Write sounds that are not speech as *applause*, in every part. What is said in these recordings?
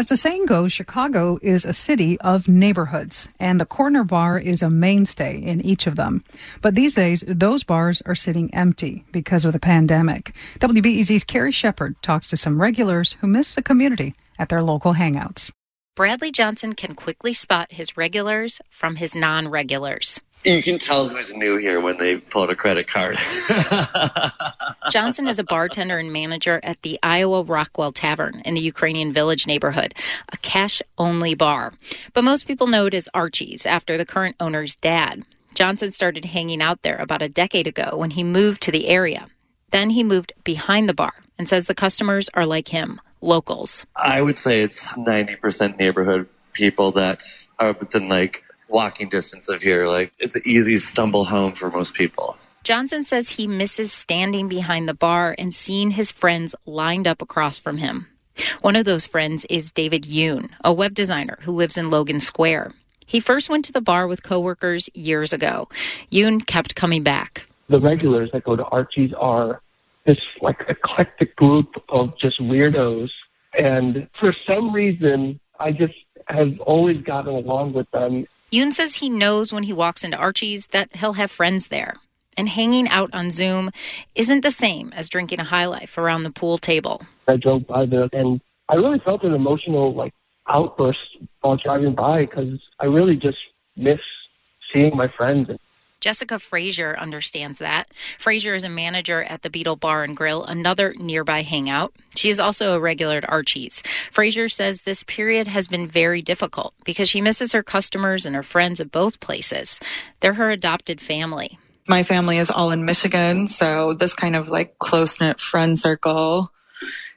As the saying goes, Chicago is a city of neighborhoods, and the corner bar is a mainstay in each of them. But these days, those bars are sitting empty because of the pandemic. WBEZ's Carrie Shepherd talks to some regulars who miss the community at their local hangouts. Bradley Johnson can quickly spot his regulars from his non regulars. You can tell who's new here when they pull out a credit card. *laughs* Johnson is a bartender and manager at the Iowa Rockwell Tavern in the Ukrainian Village neighborhood, a cash only bar. But most people know it as Archie's after the current owner's dad. Johnson started hanging out there about a decade ago when he moved to the area. Then he moved behind the bar and says the customers are like him, locals. I would say it's 90% neighborhood people that are within like walking distance of here. Like it's an easy stumble home for most people. Johnson says he misses standing behind the bar and seeing his friends lined up across from him. One of those friends is David Yoon, a web designer who lives in Logan Square. He first went to the bar with coworkers years ago. Yoon kept coming back. The regulars that go to Archie's are this like eclectic group of just weirdos. And for some reason, I just have always gotten along with them. Yoon says he knows when he walks into Archie's that he'll have friends there and hanging out on Zoom isn't the same as drinking a high life around the pool table. I drove by there and I really felt an emotional like outburst while driving by because I really just miss seeing my friends. Jessica Frazier understands that. Frazier is a manager at the Beetle Bar and Grill, another nearby hangout. She is also a regular at Archie's. Frazier says this period has been very difficult because she misses her customers and her friends at both places. They're her adopted family. My family is all in Michigan, so this kind of like close knit friend circle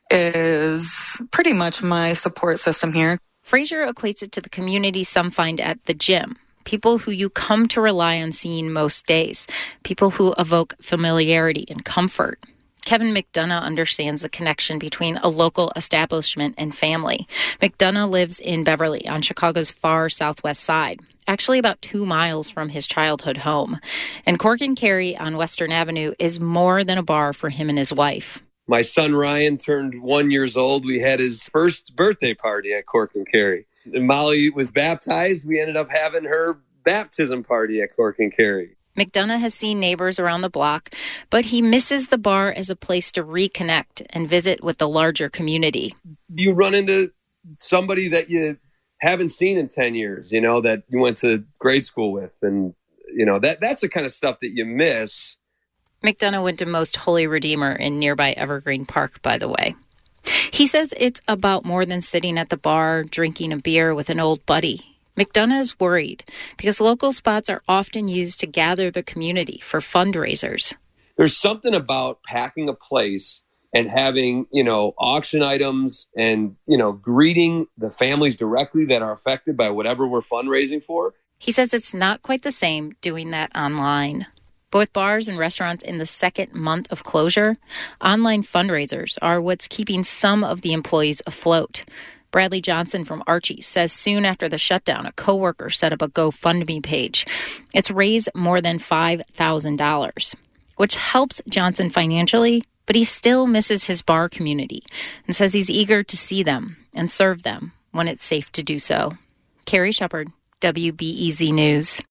is pretty much my support system here. Frazier equates it to the community some find at the gym. People who you come to rely on seeing most days. People who evoke familiarity and comfort. Kevin McDonough understands the connection between a local establishment and family. McDonough lives in Beverly on Chicago's far southwest side actually about two miles from his childhood home. And Cork and Kerry on Western Avenue is more than a bar for him and his wife. My son Ryan turned one years old. We had his first birthday party at Cork and Kerry. And Molly was baptized. We ended up having her baptism party at Cork and Kerry. McDonough has seen neighbors around the block, but he misses the bar as a place to reconnect and visit with the larger community. You run into somebody that you haven't seen in 10 years, you know, that you went to grade school with. And, you know, that that's the kind of stuff that you miss. McDonough went to Most Holy Redeemer in nearby Evergreen Park, by the way. He says it's about more than sitting at the bar drinking a beer with an old buddy. McDonough is worried because local spots are often used to gather the community for fundraisers. There's something about packing a place and having, you know, auction items and, you know, greeting the families directly that are affected by whatever we're fundraising for. He says it's not quite the same doing that online. Both bars and restaurants in the second month of closure, online fundraisers are what's keeping some of the employees afloat. Bradley Johnson from Archie says soon after the shutdown, a coworker set up a GoFundMe page. It's raised more than $5,000, which helps Johnson financially but he still misses his bar community and says he's eager to see them and serve them when it's safe to do so. Carrie Shepherd, WBEZ News.